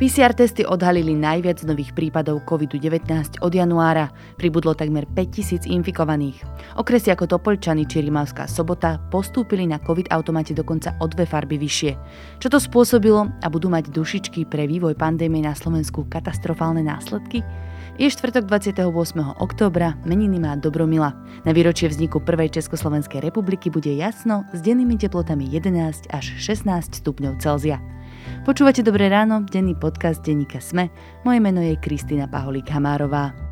PCR testy odhalili najviac nových prípadov COVID-19 od januára. Pribudlo takmer 5000 infikovaných. Okresy ako Topolčany či Rimavská sobota postúpili na COVID automate dokonca o dve farby vyššie. Čo to spôsobilo a budú mať dušičky pre vývoj pandémie na Slovensku katastrofálne následky? Je štvrtok 28. októbra, meniny má Dobromila. Na výročie vzniku prvej Československej republiky bude jasno s dennými teplotami 11 až 16 stupňov Celzia. Počúvate Dobré ráno, denný podcast denníka Sme. Moje meno je Kristýna Paholík-Hamárová.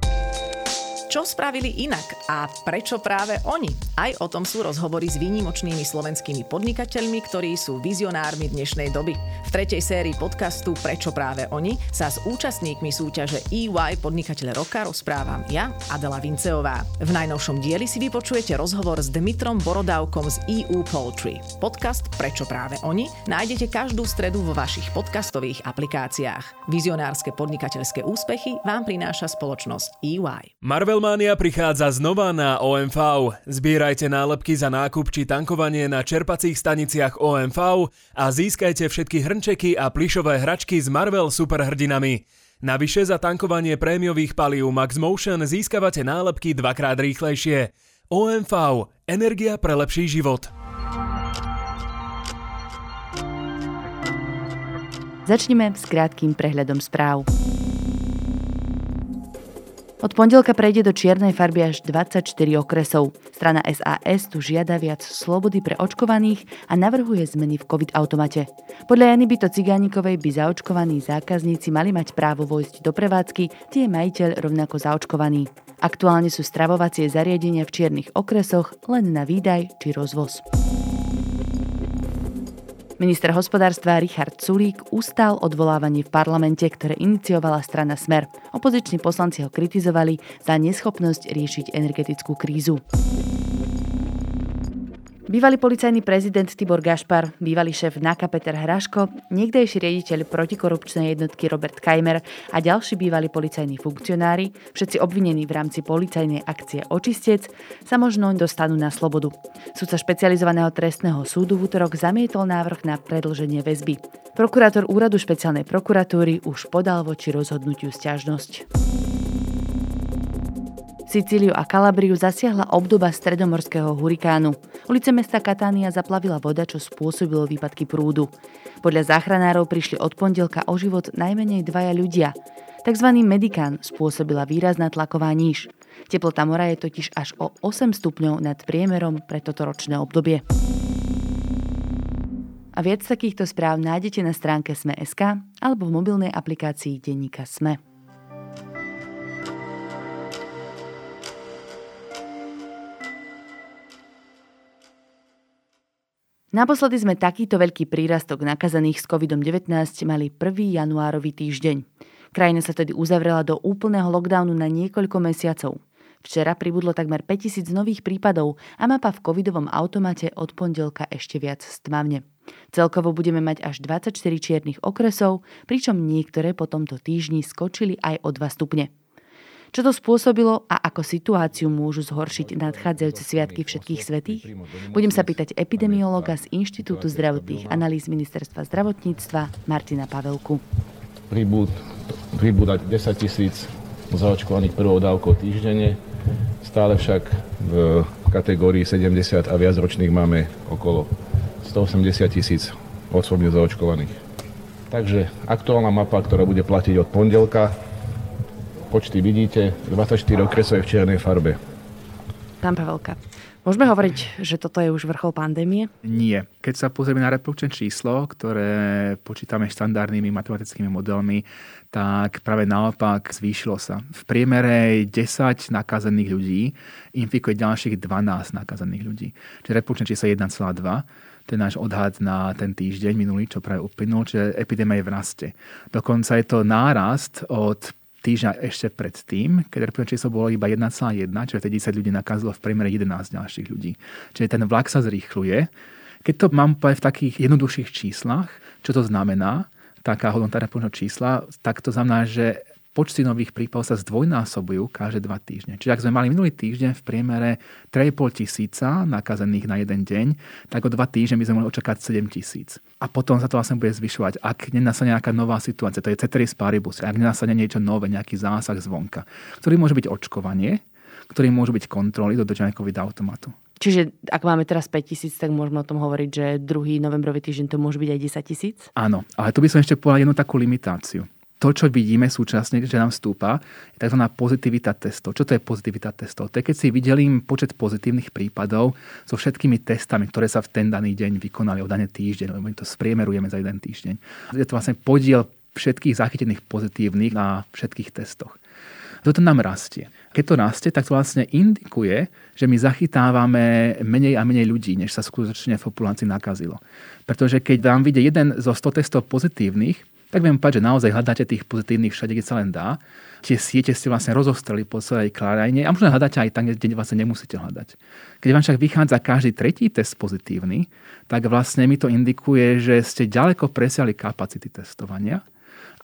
Čo spravili inak a prečo práve oni? Aj o tom sú rozhovory s výnimočnými slovenskými podnikateľmi, ktorí sú vizionármi dnešnej doby. V tretej sérii podcastu Prečo práve oni sa s účastníkmi súťaže EY Podnikateľ roka rozprávam ja, Adela Vinceová. V najnovšom dieli si vypočujete rozhovor s Dmitrom Borodávkom z EU Poultry. Podcast Prečo práve oni nájdete každú stredu vo vašich podcastových aplikáciách. Vizionárske podnikateľské úspechy vám prináša spoločnosť EY. Marvel Trailmania prichádza znova na OMV. Zbierajte nálepky za nákup či tankovanie na čerpacích staniciach OMV a získajte všetky hrnčeky a plišové hračky s Marvel superhrdinami. Navyše za tankovanie prémiových palív Max Motion získavate nálepky dvakrát rýchlejšie. OMV. Energia pre lepší život. Začneme s krátkým prehľadom správ. Od pondelka prejde do čiernej farby až 24 okresov. Strana SAS tu žiada viac slobody pre očkovaných a navrhuje zmeny v COVID-automate. Podľa Jany Byto Cigánikovej by zaočkovaní zákazníci mali mať právo vojsť do prevádzky, tie majiteľ rovnako zaočkovaný. Aktuálne sú stravovacie zariadenia v čiernych okresoch len na výdaj či rozvoz. Minister hospodárstva Richard Sulík ustal odvolávanie v parlamente, ktoré iniciovala strana Smer. Opoziční poslanci ho kritizovali za neschopnosť riešiť energetickú krízu. Bývalý policajný prezident Tibor Gašpar, bývalý šéf NAKA Peter Hraško, niekdejší riaditeľ protikorupčnej jednotky Robert Kajmer a ďalší bývalí policajní funkcionári, všetci obvinení v rámci policajnej akcie Očistec, sa možno dostanú na slobodu. Súdca špecializovaného trestného súdu v útorok zamietol návrh na predlženie väzby. Prokurátor úradu špeciálnej prokuratúry už podal voči rozhodnutiu stiažnosť. Sicíliu a Kalabriu zasiahla obdoba stredomorského hurikánu. Ulice mesta Katánia zaplavila voda, čo spôsobilo výpadky prúdu. Podľa záchranárov prišli od pondelka o život najmenej dvaja ľudia. Takzvaný medikán spôsobila výrazná tlaková níž. Teplota mora je totiž až o 8 stupňov nad priemerom pre toto ročné obdobie. A viac takýchto správ nájdete na stránke Sme.sk alebo v mobilnej aplikácii Denníka Sme. Naposledy sme takýto veľký prírastok nakazaných s COVID-19 mali 1. januárový týždeň. Krajina sa tedy uzavrela do úplného lockdownu na niekoľko mesiacov. Včera pribudlo takmer 5000 nových prípadov a mapa v covidovom automate od pondelka ešte viac stmavne. Celkovo budeme mať až 24 čiernych okresov, pričom niektoré po tomto týždni skočili aj o 2 stupne. Čo to spôsobilo a ako situáciu môžu zhoršiť nadchádzajúce sviatky všetkých svetých? Budem sa pýtať epidemiológa z Inštitútu zdravotných analýz Ministerstva zdravotníctva Martina Pavelku. Pribúd, pribúda 10 tisíc zaočkovaných prvou dávkou týždenne. Stále však v kategórii 70 a viac ročných máme okolo 180 tisíc osobne zaočkovaných. Takže aktuálna mapa, ktorá bude platiť od pondelka, počty vidíte, 24 okresov je v čiernej farbe. Pán Pavelka, môžeme hovoriť, že toto je už vrchol pandémie? Nie. Keď sa pozrieme na reprodukčné číslo, ktoré počítame štandardnými matematickými modelmi, tak práve naopak zvýšilo sa. V priemere 10 nakazených ľudí infikuje ďalších 12 nakazených ľudí. Čiže reprodukčné číslo je 1,2 ten náš odhad na ten týždeň minulý, čo práve uplynul, čiže epidémia je v raste. Dokonca je to nárast od týždňa ešte predtým, keď reprodukčné číslo bolo iba 1,1, čiže vtedy 10 ľudí nakazilo v priemere 11 ďalších ľudí. Čiže ten vlak sa zrýchluje. Keď to mám v takých jednoduchších číslach, čo to znamená, taká hodnota reprodukčného čísla, tak to znamená, že počty nových prípadov sa zdvojnásobujú každé dva týždne. Čiže ak sme mali minulý týždeň v priemere 3,5 tisíca nakazených na jeden deň, tak o dva týždne by sme mohli očakať 7 tisíc. A potom sa to vlastne bude zvyšovať, ak nenastane nejaká nová situácia, to je ceteris paribus, ak nenastane niečo nové, nejaký zásah zvonka, ktorý môže byť očkovanie, ktorý môžu byť kontroly do COVID automatu. Čiže ak máme teraz 5 tisíc, tak môžeme o tom hovoriť, že druhý novembrový týždeň to môže byť aj 10 tisíc? Áno, ale tu by som ešte povedal jednu takú limitáciu to, čo vidíme súčasne, že nám stúpa, je tzv. pozitivita testov. Čo to je pozitivita testov? To je, keď si vydelím počet pozitívnych prípadov so všetkými testami, ktoré sa v ten daný deň vykonali o daný týždeň, lebo my to spriemerujeme za jeden týždeň. Je to vlastne podiel všetkých zachytených pozitívnych na všetkých testoch. Toto nám rastie. Keď to rastie, tak to vlastne indikuje, že my zachytávame menej a menej ľudí, než sa skutočne v populácii nakazilo. Pretože keď vám vyjde jeden zo 100 testov pozitívnych, tak viem povedať, že naozaj hľadáte tých pozitívnych všade, kde sa len dá. Tie siete ste vlastne rozostreli po celej krajine a možno hľadáte aj tam, kde vlastne nemusíte hľadať. Keď vám však vychádza každý tretí test pozitívny, tak vlastne mi to indikuje, že ste ďaleko presiali kapacity testovania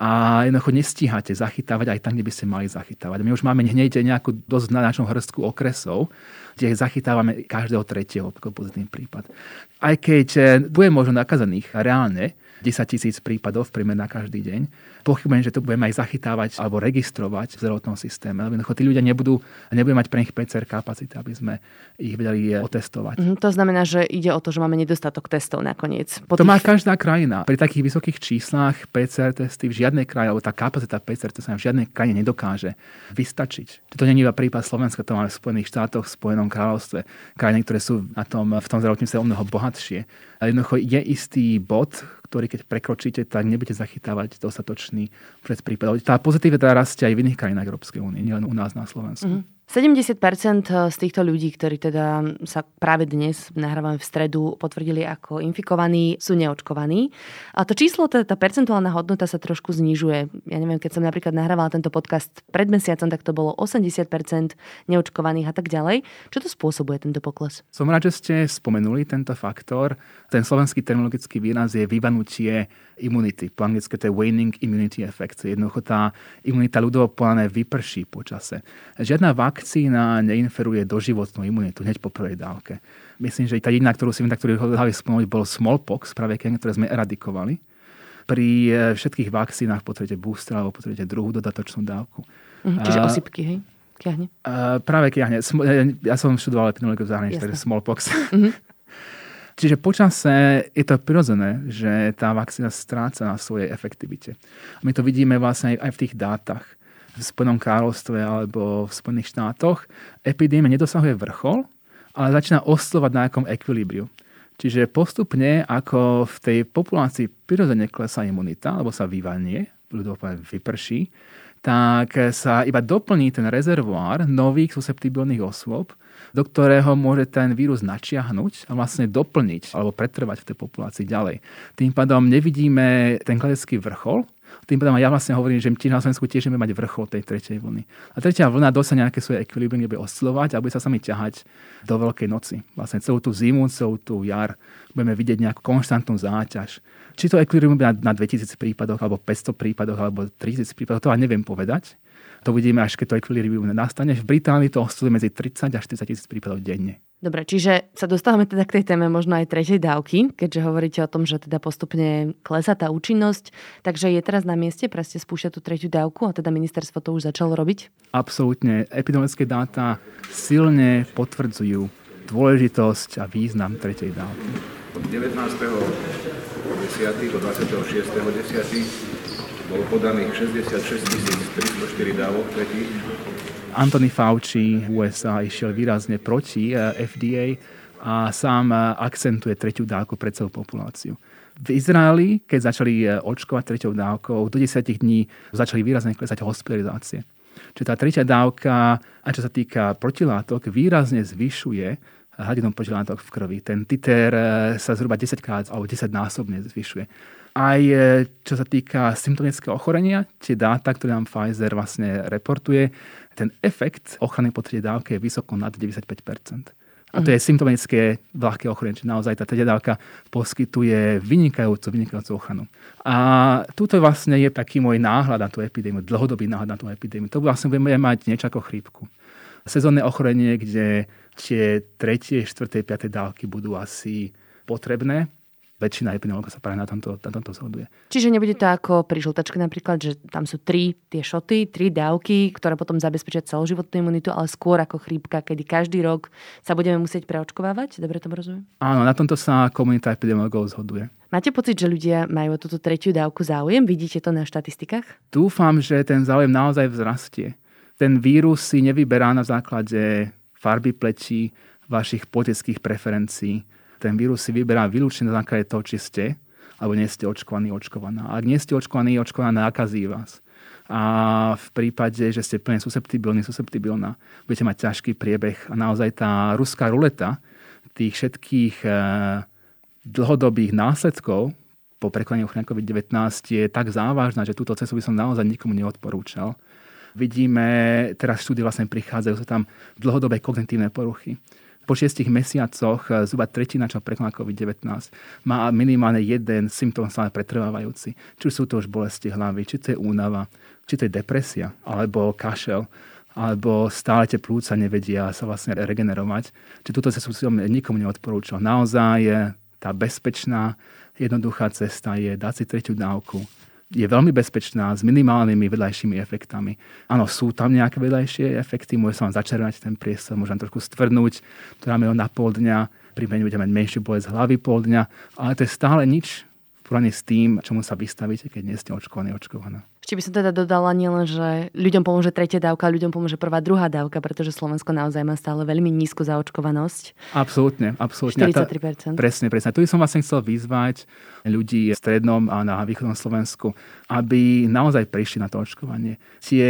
a jednoducho nestíhate zachytávať aj tam, kde by ste mali zachytávať. My už máme hneď nejakú dosť značnú hrstku okresov, kde zachytávame každého tretieho pozitívny prípad. Aj keď eh, bude možno nakazaných reálne 10 tisíc prípadov v na každý deň. Pochybujem, že to budeme aj zachytávať alebo registrovať v zdravotnom systéme. Lebo tí ľudia nebudú, nebudú mať pre nich PCR kapacity, aby sme ich vedeli eh, otestovať. Mm, to znamená, že ide o to, že máme nedostatok testov nakoniec. Po to tých... má každá krajina. Pri takých vysokých číslach PCR testy v žiadnej krajine, alebo tá kapacita PCR testy v žiadnej krajine nedokáže vystačiť. To nie je iba prípad Slovenska, to máme v Spojených štátoch, v Spojenom kráľovstve, krajiny, ktoré sú na tom, v tom zdravotníctve o mnoho bohatšie. Ale jednoducho je istý bod, ktorý keď prekročíte, tak nebudete zachytávať dostatočný pred prípadov. Tá pozitivita rastie aj v iných krajinách Európskej únie, nielen u nás na Slovensku. Mm-hmm. 70% z týchto ľudí, ktorí teda sa práve dnes, nahrávame v stredu, potvrdili ako infikovaní, sú neočkovaní. A to číslo, tá, tá percentuálna hodnota sa trošku znižuje. Ja neviem, keď som napríklad nahrávala tento podcast pred mesiacom, tak to bolo 80% neočkovaných a tak ďalej. Čo to spôsobuje tento pokles? Som rád, že ste spomenuli tento faktor. Ten slovenský terminologický výraz je vyvanutie imunity. Po anglicky to je waning immunity effect. Jednoducho tá imunita ľudovo vyprší počase. Žiadna vakcína neinferuje doživotnú imunitu hneď po prvej dávke. Myslím, že tá jediná, ktorú si tak, ktorý hlavy spomenúť, bol smallpox, práve ktoré sme eradikovali. Pri e, všetkých vakcínach potrebujete booster alebo potrebujete druhú dodatočnú dávku. Mhm, čiže osypky, hej? Kiahne? Uh, práve kiahne. Ja som študoval epidemiológiu v zahraničí, takže smallpox. Mm-hmm. Čiže počase je to prirodzené, že tá vakcína stráca na svojej efektivite. A my to vidíme vlastne aj v tých dátach. V Spojenom kráľovstve alebo v Spojených štátoch epidémia nedosahuje vrchol, ale začína ostovať na nejakom ekvilibriu. Čiže postupne, ako v tej populácii prirodzene klesá imunita, alebo sa vyvanie, ľudovo vyprší, tak sa iba doplní ten rezervoár nových susceptibilných osôb, do ktorého môže ten vírus načiahnuť a vlastne doplniť alebo pretrvať v tej populácii ďalej. Tým pádom nevidíme ten kladecký vrchol, tým pádom ja vlastne hovorím, že tiež na Slovensku tiež budeme mať vrchol tej tretej vlny. A tretia vlna dosiahne nejaké svoje ekvilibrium, bude oscilovať a bude sa sami ťahať do veľkej noci. Vlastne celú tú zimu, celú tú jar budeme vidieť nejakú konštantnú záťaž. Či to ekvilibrium bude na, na 2000 prípadoch, alebo 500 prípadoch, alebo 3000 prípadoch, to ja neviem povedať. To uvidíme, až keď to ekvilibrium nastane. V Británii to osciluje medzi 30 až 40 tisíc prípadov denne. Dobre, čiže sa dostávame teda k tej téme možno aj tretej dávky, keďže hovoríte o tom, že teda postupne klesá tá účinnosť. Takže je teraz na mieste preste spúšťať tú tretiu dávku a teda ministerstvo to už začalo robiť? Absolútne. Epidemiologické dáta silne potvrdzujú dôležitosť a význam tretej dávky. Od 19. 10. do 26. 10 bolo podaných 66 304 dávok tretích. Anthony Fauci USA išiel výrazne proti eh, FDA a sám eh, akcentuje tretiu dávku pre celú populáciu. V Izraeli, keď začali eh, očkovať treťou dávkou, do 10 dní začali výrazne klesať hospitalizácie. Čiže tá tretia dávka, a čo sa týka protilátok, výrazne zvyšuje hladinu protilátok v krvi. Ten titer sa zhruba 10 krát alebo 10 násobne zvyšuje. Aj e, čo sa týka symptomického ochorenia, tie dáta, ktoré nám Pfizer vlastne reportuje, ten efekt ochrany po tretej dávke je vysoko nad 95%. A to je symptomatické ľahké ochorenie, čiže naozaj tá tedávka poskytuje vynikajúcu, vynikajúcu ochranu. A tuto vlastne je taký môj náhľad na tú epidémiu, dlhodobý náhľad na tú epidémiu. To vlastne budeme mať niečo ako chrípku. Sezónne ochorenie, kde tie tretie, štvrté, piaté dávky budú asi potrebné, väčšina epidemiologov sa práve na tomto, na tomto zhoduje. Čiže nebude to ako pri žltačke napríklad, že tam sú tri tie šoty, tri dávky, ktoré potom zabezpečia celoživotnú imunitu, ale skôr ako chrípka, kedy každý rok sa budeme musieť preočkovávať? Dobre to rozumiem? Áno, na tomto sa komunita epidemiologov zhoduje. Máte pocit, že ľudia majú o túto tretiu dávku záujem? Vidíte to na štatistikách? Dúfam, že ten záujem naozaj vzrastie. Ten vírus si nevyberá na základe farby plečí, vašich politických preferencií ten vírus si vyberá vylúčne na základe toho, či ste alebo nie ste očkovaní, očkovaná. Ak nie ste očkovaní, očkovaná, nakazí vás. A v prípade, že ste plne susceptibilní, susceptibilná, budete mať ťažký priebeh. A naozaj tá ruská ruleta tých všetkých e, dlhodobých následkov po prekonaní ochrany COVID-19 je tak závažná, že túto cestu by som naozaj nikomu neodporúčal. Vidíme, teraz štúdie vlastne prichádzajú, sú tam dlhodobé kognitívne poruchy po šiestich mesiacoch eh, zhruba tretina, čo prekoná COVID-19, má minimálne jeden symptóm stále pretrvávajúci. Či sú to už bolesti hlavy, či to je únava, či to je depresia, alebo kašel, alebo stále tie plúca nevedia sa vlastne regenerovať. Či túto cestu som nikomu neodporúčal. Naozaj je tá bezpečná, jednoduchá cesta je dať si tretiu dávku, je veľmi bezpečná s minimálnymi vedľajšími efektami. Áno, sú tam nejaké vedľajšie efekty, môže sa vám začervať ten priestor, môže vám trošku stvrdnúť, to dáme ho na pol dňa, prípadne budete mať menšiu bolesť hlavy pol dňa, ale to je stále nič porovnaní s tým, čomu sa vystavíte, keď nie ste očkovaní, očkovaná. Ešte by som teda dodala nielen, že ľuďom pomôže tretia dávka, ľuďom pomôže prvá, druhá dávka, pretože Slovensko naozaj má stále veľmi nízku zaočkovanosť. Absolútne, absolútne. 43%. Tá, presne, presne. Tu by som vlastne chcel vyzvať ľudí v strednom a na východnom Slovensku, aby naozaj prišli na to očkovanie. Tie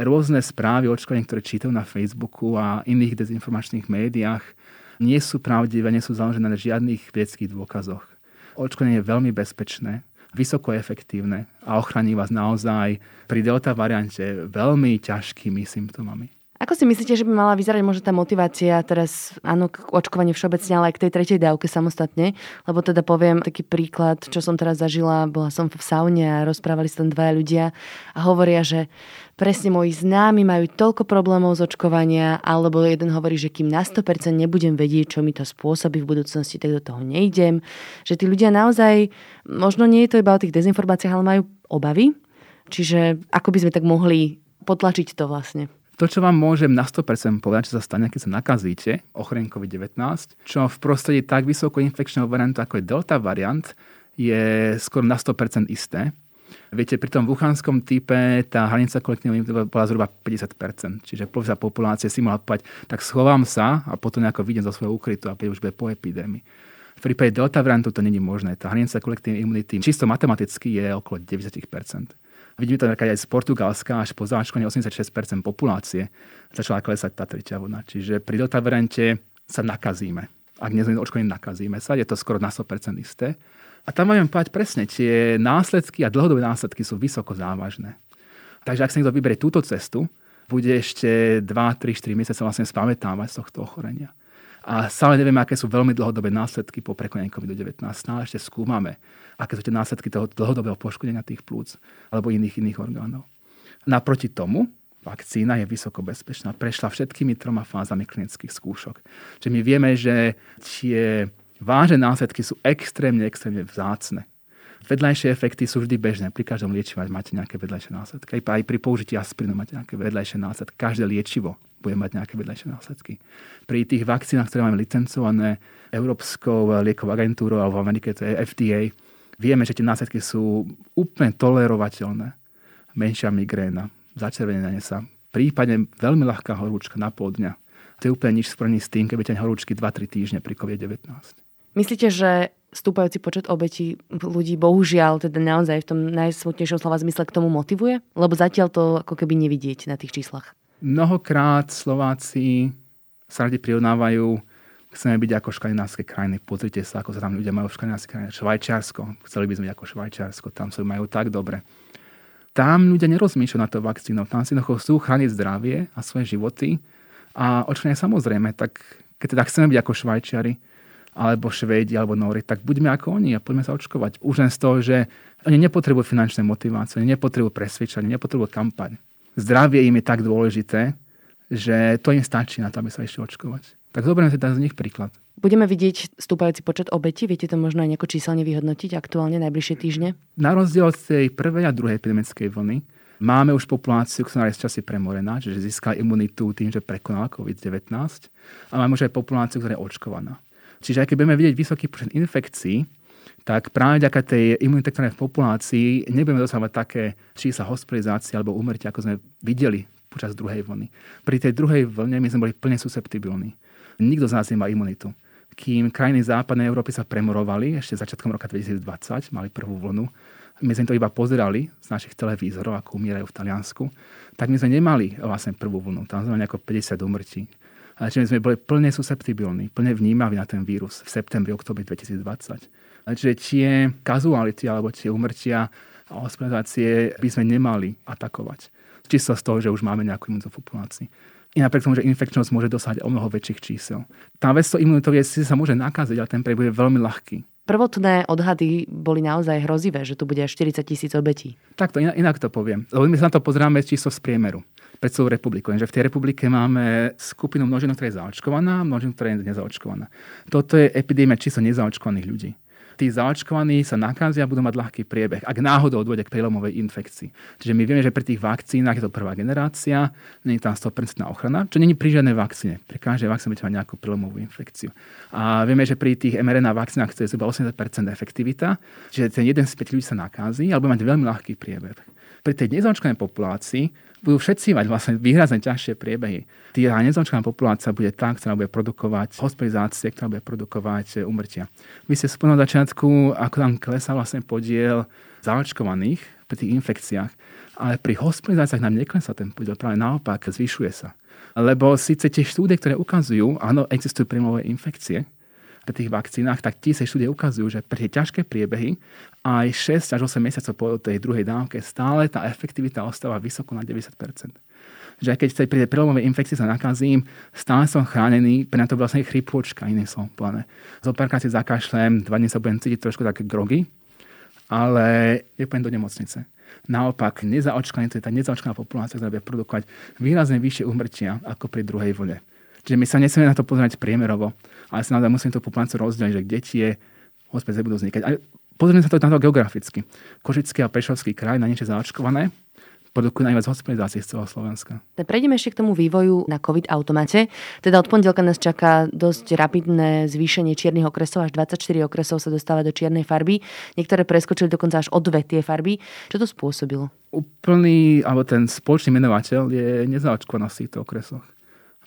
rôzne správy o očkovaní, ktoré čítajú na Facebooku a iných dezinformačných médiách, nie sú pravdivé, nie sú založené na žiadnych vedeckých dôkazoch. Očkovanie je veľmi bezpečné, vysoko efektívne a ochraní vás naozaj pri delta variante veľmi ťažkými symptómami. Ako si myslíte, že by mala vyzerať možno tá motivácia teraz, áno, k očkovaniu všeobecne, ale aj k tej tretej dávke samostatne? Lebo teda poviem taký príklad, čo som teraz zažila, bola som v saune a rozprávali sa tam dvaja ľudia a hovoria, že presne moji známi majú toľko problémov z očkovania, alebo jeden hovorí, že kým na 100% nebudem vedieť, čo mi to spôsobí v budúcnosti, tak do toho nejdem. Že tí ľudia naozaj, možno nie je to iba o tých dezinformáciách, ale majú obavy. Čiže ako by sme tak mohli potlačiť to vlastne? To, čo vám môžem na 100% povedať, čo sa stane, keď sa nakazíte ochorením COVID-19, čo v prostredí tak vysoko infekčného variantu, ako je delta variant, je skoro na 100% isté. Viete, pri tom wuhanskom type tá hranica kolektívnej bola zhruba 50%. Čiže polovica populácie si mohla povedať, tak schovám sa a potom nejako vidím zo svojho úkrytu a už bude po epidémii. V prípade delta variantu to není možné. Tá hranica kolektívnej imunity čisto matematicky je okolo 90%. Vidíme to aj z Portugalska, až po záčkovaní 86% populácie začala klesať tá tretia vlna. Čiže pri delta variante sa nakazíme. Ak nie sme očkovaní, nakazíme sa. Je to skoro na 100% isté. A tam vám povedať presne, tie následky a dlhodobé následky sú vysoko závažné. Takže ak sa niekto vyberie túto cestu, bude ešte 2, 3, 4 mesiace vlastne spamätávať z tohto ochorenia. A stále nevieme, aké sú veľmi dlhodobé následky po prekonaní COVID-19. Stále ešte skúmame aké sú tie následky toho dlhodobého poškodenia tých plúc alebo iných iných orgánov. Naproti tomu vakcína je vysoko bezpečná. Prešla všetkými troma fázami klinických skúšok. Čiže my vieme, že tie vážne následky sú extrémne, extrémne vzácne. Vedľajšie efekty sú vždy bežné. Pri každom liečive máte nejaké vedľajšie následky. Aj pri použití aspirínu máte nejaké vedľajšie následky. Každé liečivo bude mať nejaké vedľajšie následky. Pri tých vakcínach, ktoré máme licencované Európskou liekovou agentúrou alebo v Amerike to je FDA, Vieme, že tie následky sú úplne tolerovateľné. Menšia migréna, začervenenie sa, prípadne veľmi ľahká horúčka na pol dňa. To je úplne nič sporný s tým, keby ten horúčky 2-3 týždne pri COVID-19. Myslíte, že stúpajúci počet obetí ľudí bohužiaľ teda naozaj v tom najsmutnejšom slova zmysle k tomu motivuje? Lebo zatiaľ to ako keby nevidieť na tých číslach. Mnohokrát Slováci sa radi prirovnávajú Chceme byť ako škandinávské krajiny. Pozrite sa, ako sa tam ľudia majú v škandinávskej krajine. Švajčiarsko. Chceli by sme byť ako Švajčiarsko. Tam sa majú tak dobre. Tam ľudia nerozmýšľajú na to vakcínou. Tam si chcú chrániť zdravie a svoje životy. A očkovanie samozrejme, tak Keď teda chceme byť ako Švajčiari, alebo Švédi, alebo Nóri, tak buďme ako oni a poďme sa očkovať. Už len z toho, že oni nepotrebujú finančné motivácie, oni nepotrebujú presvedčanie, nepotrebujú kampaň. Zdravie im je tak dôležité, že to im stačí na to, aby sa išli očkovať. Tak zoberieme si teda z nich príklad. Budeme vidieť stúpajúci počet obetí? Viete to možno aj nejako číselne vyhodnotiť aktuálne najbližšie týždne? Na rozdiel od tej prvej a druhej epidemickej vlny máme už populáciu, ktorá je z časy premorená, čiže získala imunitu tým, že prekonala COVID-19 a máme už aj populáciu, ktorá je očkovaná. Čiže aj keď budeme vidieť vysoký počet infekcií, tak práve vďaka tej imunite, ktorá je v populácii, nebudeme dosávať také čísla hospitalizácie alebo úmrtia, ako sme videli počas druhej vlny. Pri tej druhej vlne my sme boli plne susceptibilní. Nikto z nás nemá imunitu. Kým krajiny západnej Európy sa premorovali, ešte začiatkom roka 2020, mali prvú vlnu, my sme to iba pozerali z našich televízorov, ako umierajú v Taliansku, tak my sme nemali vlastne prvú vlnu. Tam sme mali ako 50 umrtí. Čiže sme boli plne susceptibilní, plne vnímaví na ten vírus v septembri, oktobri 2020. Ale čiže tie kazuality alebo tie umrtia a hospitalizácie by sme nemali atakovať. Čisto z toho, že už máme nejakú imunitu v populácii. I napriek tomu, že infekčnosť môže dosať o mnoho väčších čísel. Tá vec to imunitou je, sa môže nakaziť, ale ten priebeh je veľmi ľahký. Prvotné odhady boli naozaj hrozivé, že tu bude až 40 tisíc obetí. Takto, inak, inak to poviem. Lebo my sa na to pozráme čisto z priemeru pre celú republiku. Lenže v tej republike máme skupinu množinu, ktorá je zaočkovaná a množinu, ktorá je nezaočkovaná. Toto je epidémia číslo nezaočkovaných ľudí tí zaočkovaní sa nakazia a budú mať ľahký priebeh, ak náhodou dôjde k prelomovej infekcii. Čiže my vieme, že pri tých vakcínach je to prvá generácia, nie je tam 100% ochrana, čo není pri žiadnej vakcíne. Pri každej vakcíne budete mať nejakú prelomovú infekciu. A vieme, že pri tých mRNA vakcínach to je zhruba 80% efektivita, čiže ten jeden z 5 ľudí sa nakazí, alebo mať veľmi ľahký priebeh. Pri tej nezaočkovanej populácii budú všetci mať vlastne výrazne ťažšie priebehy. Tá nezaočkovaná populácia bude tá, ktorá bude produkovať hospitalizácie, ktorá bude produkovať umrtia. Vy ste spomínali na začiatku, ako tam klesá vlastne podiel zaočkovaných pri tých infekciách, ale pri hospitalizáciách nám neklesá ten podiel, práve naopak zvyšuje sa. Lebo síce tie štúdie, ktoré ukazujú, áno, existujú príjmové infekcie, pri tých vakcínach, tak tie sa štúdie ukazujú, že pre tie ťažké priebehy aj 6 až 8 mesiacov po tej druhej dávke stále tá efektivita ostáva vysoko na 90% že keď sa pri prelomovej infekcii sa nakazím, stále som chránený, pre to vlastne chrypôčka, iné som plné. Zo párkrát si zakašlem, dva dní sa budem cítiť trošku také grogy, ale nepôjdem do nemocnice. Naopak, nezaočkaný, to je tá nezaočkaná populácia, ktorá bude produkovať výrazne vyššie umrtia ako pri druhej vlne. Čiže my sa nesmieme na to pozerať priemerovo, ale sa naozaj musíme tú populáciu rozdeliť, že kde tie hospice budú vznikať. A pozrieme sa to na to geograficky. Košický a Prešovský kraj na niečo zaočkované, produkujú najviac hospitalizácií z celého Slovenska. Prejdeme ešte k tomu vývoju na COVID automate. Teda od pondelka nás čaká dosť rapidné zvýšenie čiernych okresov, až 24 okresov sa dostáva do čiernej farby. Niektoré preskočili dokonca až o dve tie farby. Čo to spôsobilo? Úplný, alebo ten spoločný menovateľ je nezaočkovanosť v týchto okresoch.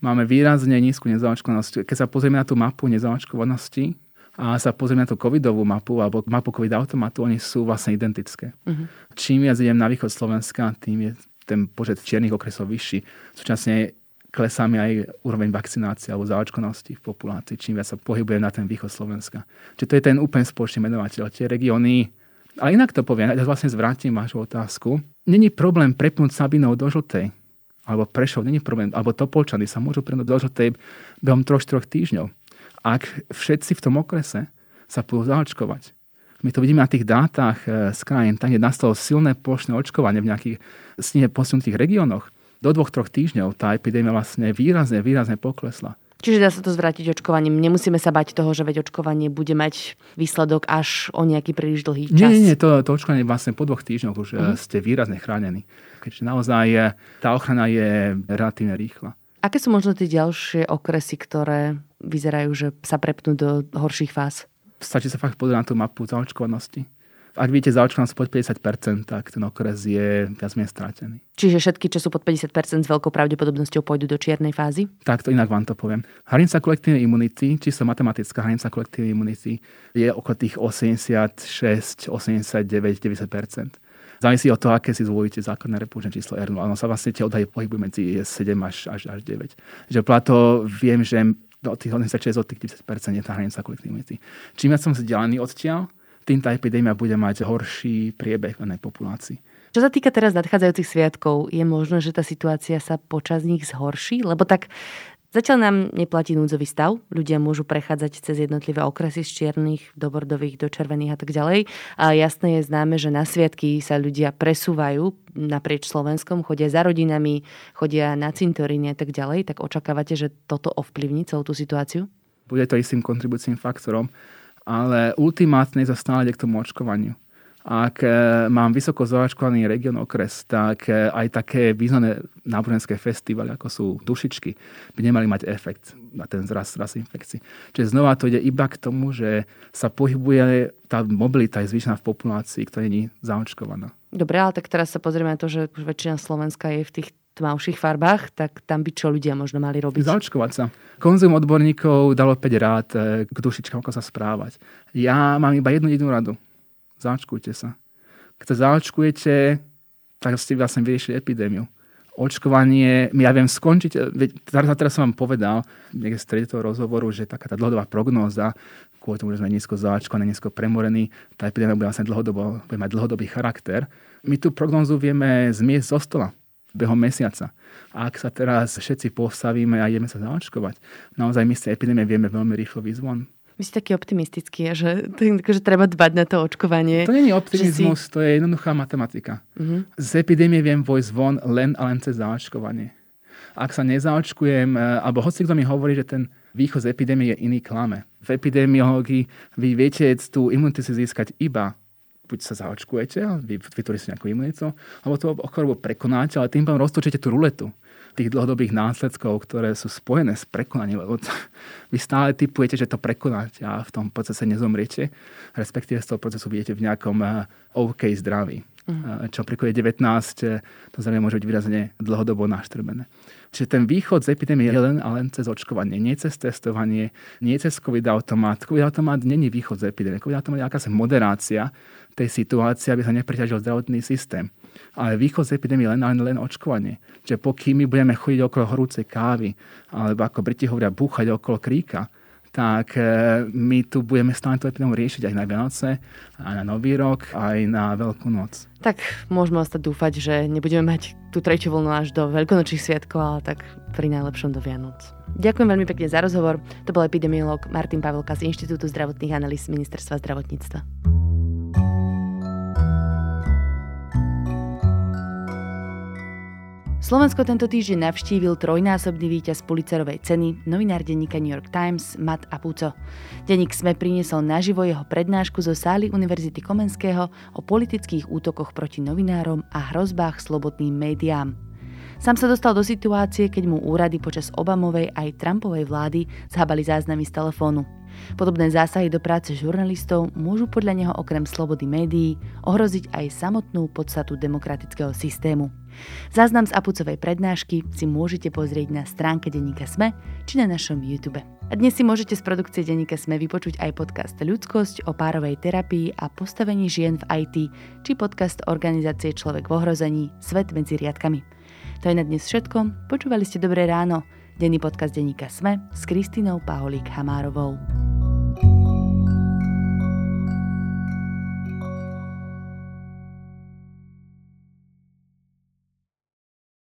Máme výrazne nízku nezaočkovanosť. Keď sa pozrieme na tú mapu nezaočkovanosti, a sa pozrieme na tú covidovú mapu alebo mapu covid automatu, oni sú vlastne identické. Uh-huh. Čím viac idem na východ Slovenska, tým je ten počet čiernych okresov vyšší. Súčasne klesá mi aj úroveň vakcinácie alebo zaočkonosti v populácii, čím viac sa pohybujem na ten východ Slovenska. Čiže to je ten úplne spoločný menovateľ. Tie regióny, ale inak to poviem, ja vlastne zvrátim vašu otázku. Není problém prepnúť Sabinov do žltej, alebo Prešov, není problém, alebo Topolčany sa môžu prepnúť do žltej behom troch, troch týždňov ak všetci v tom okrese sa budú zaočkovať. My to vidíme na tých dátach eh, z krajín, tam je nastalo silné plošné očkovanie v nejakých sníhe posunutých regiónoch. Do dvoch, troch týždňov tá epidémia vlastne výrazne, výrazne poklesla. Čiže dá sa to zvrátiť očkovaním. Nemusíme sa bať toho, že veď očkovanie bude mať výsledok až o nejaký príliš dlhý čas. Nie, nie, nie to, to očkovanie vlastne po dvoch týždňoch už uh-huh. ste výrazne chránení. Keďže naozaj je, tá ochrana je relatívne rýchla. Aké sú možno tie ďalšie okresy, ktoré vyzerajú, že sa prepnú do horších fáz? Stačí sa fakt pozrieť na tú mapu zaočkovanosti. Ak vidíte zaočkovanosť pod 50%, tak ten okres je viac menej stratený. Čiže všetky, čo sú pod 50% s veľkou pravdepodobnosťou pôjdu do čiernej fázy? Tak to inak vám to poviem. Hranica kolektívnej imunity, čisto matematická hranica kolektívnej imunity, je okolo tých 86, 89, 90% závisí od toho, aké si zvolíte základné repúčne číslo R0. Ono sa vlastne tie odhady pohybujú medzi 7 až, až, až 9. Že plato viem, že od tých 86 od tých 10% je tá hranica kolektívnej Čím viac som vzdialený odtiaľ, tým tá epidémia bude mať horší priebeh v populácii. Čo sa týka teraz nadchádzajúcich sviatkov, je možné, že tá situácia sa počas nich zhorší? Lebo tak Zatiaľ nám neplatí núdzový stav, ľudia môžu prechádzať cez jednotlivé okresy z čiernych do bordových, do červených a tak ďalej. A jasné je známe, že na sviatky sa ľudia presúvajú naprieč Slovenskom, chodia za rodinami, chodia na cintoríny a tak ďalej. Tak očakávate, že toto ovplyvní celú tú situáciu? Bude to istým kontribúciím faktorom, ale ultimátne sa stále k tomu očkovaniu. Ak e, mám vysoko zaočkovaný region okres, tak e, aj také významné náboženské festivaly, ako sú dušičky, by nemali mať efekt na ten zraz, zraz infekcií. Čiže znova to ide iba k tomu, že sa pohybuje tá mobilita je zvýšená v populácii, ktorá nie je zaočkovaná. Dobre, ale tak teraz sa pozrieme na to, že už väčšina Slovenska je v tých tmavších farbách, tak tam by čo ľudia možno mali robiť? Zaočkovať sa. Konzum odborníkov dalo 5 rád e, k dušičkám, ako sa správať. Ja mám iba jednu jednu radu Zaočkujte sa. Keď sa zaočkujete, tak ste vlastne vyriešili epidémiu. Očkovanie, ja viem skončiť, teraz, teraz som vám povedal, niekde z tretieho rozhovoru, že taká tá dlhodobá prognóza, kvôli tomu, že sme nízko zaočkovaní, nízko premorení, tá epidémia bude vlastne bude mať dlhodobý charakter. My tú prognózu vieme zmiesť zo stola behom mesiaca. A ak sa teraz všetci postavíme a ideme sa zaočkovať, naozaj my z tej epidémie vieme veľmi rýchlo vyzvon. Vy ste taký optimistický, že, že treba dbať na to očkovanie. To nie je optimizmus, si... to je jednoduchá matematika. Uh-huh. Z epidémie viem vojsť von len a len cez zaočkovanie. Ak sa nezaočkujem, e, alebo hoci kto mi hovorí, že ten východ z epidémie je iný klame. V epidemiológii vy viete tú imunitu si získať iba buď sa zaočkujete, vy vytvoríte si nejakú imunitu, alebo to chorobu prekonáte, ale tým pádom roztočíte tú ruletu tých dlhodobých následkov, ktoré sú spojené s prekonaním, lebo vy stále typujete, že to prekonáte a v tom procese nezomriete, respektíve z toho procesu budete v nejakom uh, OK zdraví. Uh-huh. Čo pri COVID-19 eh, to zrejme môže byť výrazne dlhodobo naštrbené. Čiže ten východ z epidémie je len a len cez očkovanie, nie cez testovanie, nie cez COVID-automat. COVID-automat není východ z epidémie. COVID-automat je akási moderácia tej situácie, aby sa nepreťažil zdravotný systém. Ale východ z epidémie len, len, len očkovanie. Čiže pokým my budeme chodiť okolo horúcej kávy, alebo ako Briti hovoria, búchať okolo kríka, tak e, my tu budeme stále tú epidémiu riešiť aj na Vianoce, aj na Nový rok, aj na Veľkú noc. Tak môžeme ostať dúfať, že nebudeme mať tú tretiu vlnu až do veľkonočných sviatkov, ale tak pri najlepšom do Vianoc. Ďakujem veľmi pekne za rozhovor. To bol epidemiolog Martin Pavelka z Inštitútu zdravotných analýz Ministerstva zdravotníctva. Slovensko tento týždeň navštívil trojnásobný víťaz Pulitzerovej ceny, novinár denníka New York Times, Matt Apuco. Denník SME priniesol naživo jeho prednášku zo sály Univerzity Komenského o politických útokoch proti novinárom a hrozbách slobodným médiám. Sám sa dostal do situácie, keď mu úrady počas Obamovej aj Trumpovej vlády zhabali záznamy z telefónu. Podobné zásahy do práce žurnalistov môžu podľa neho okrem slobody médií ohroziť aj samotnú podstatu demokratického systému. Záznam z Apucovej prednášky si môžete pozrieť na stránke Deníka Sme či na našom YouTube. A dnes si môžete z produkcie Deníka Sme vypočuť aj podcast Ľudskosť o párovej terapii a postavení žien v IT či podcast organizácie Človek v ohrození Svet medzi riadkami. To je na dnes všetko. Počúvali ste Dobré ráno. Denný podcast Deníka Sme s Kristínou Paholík Hamárovou.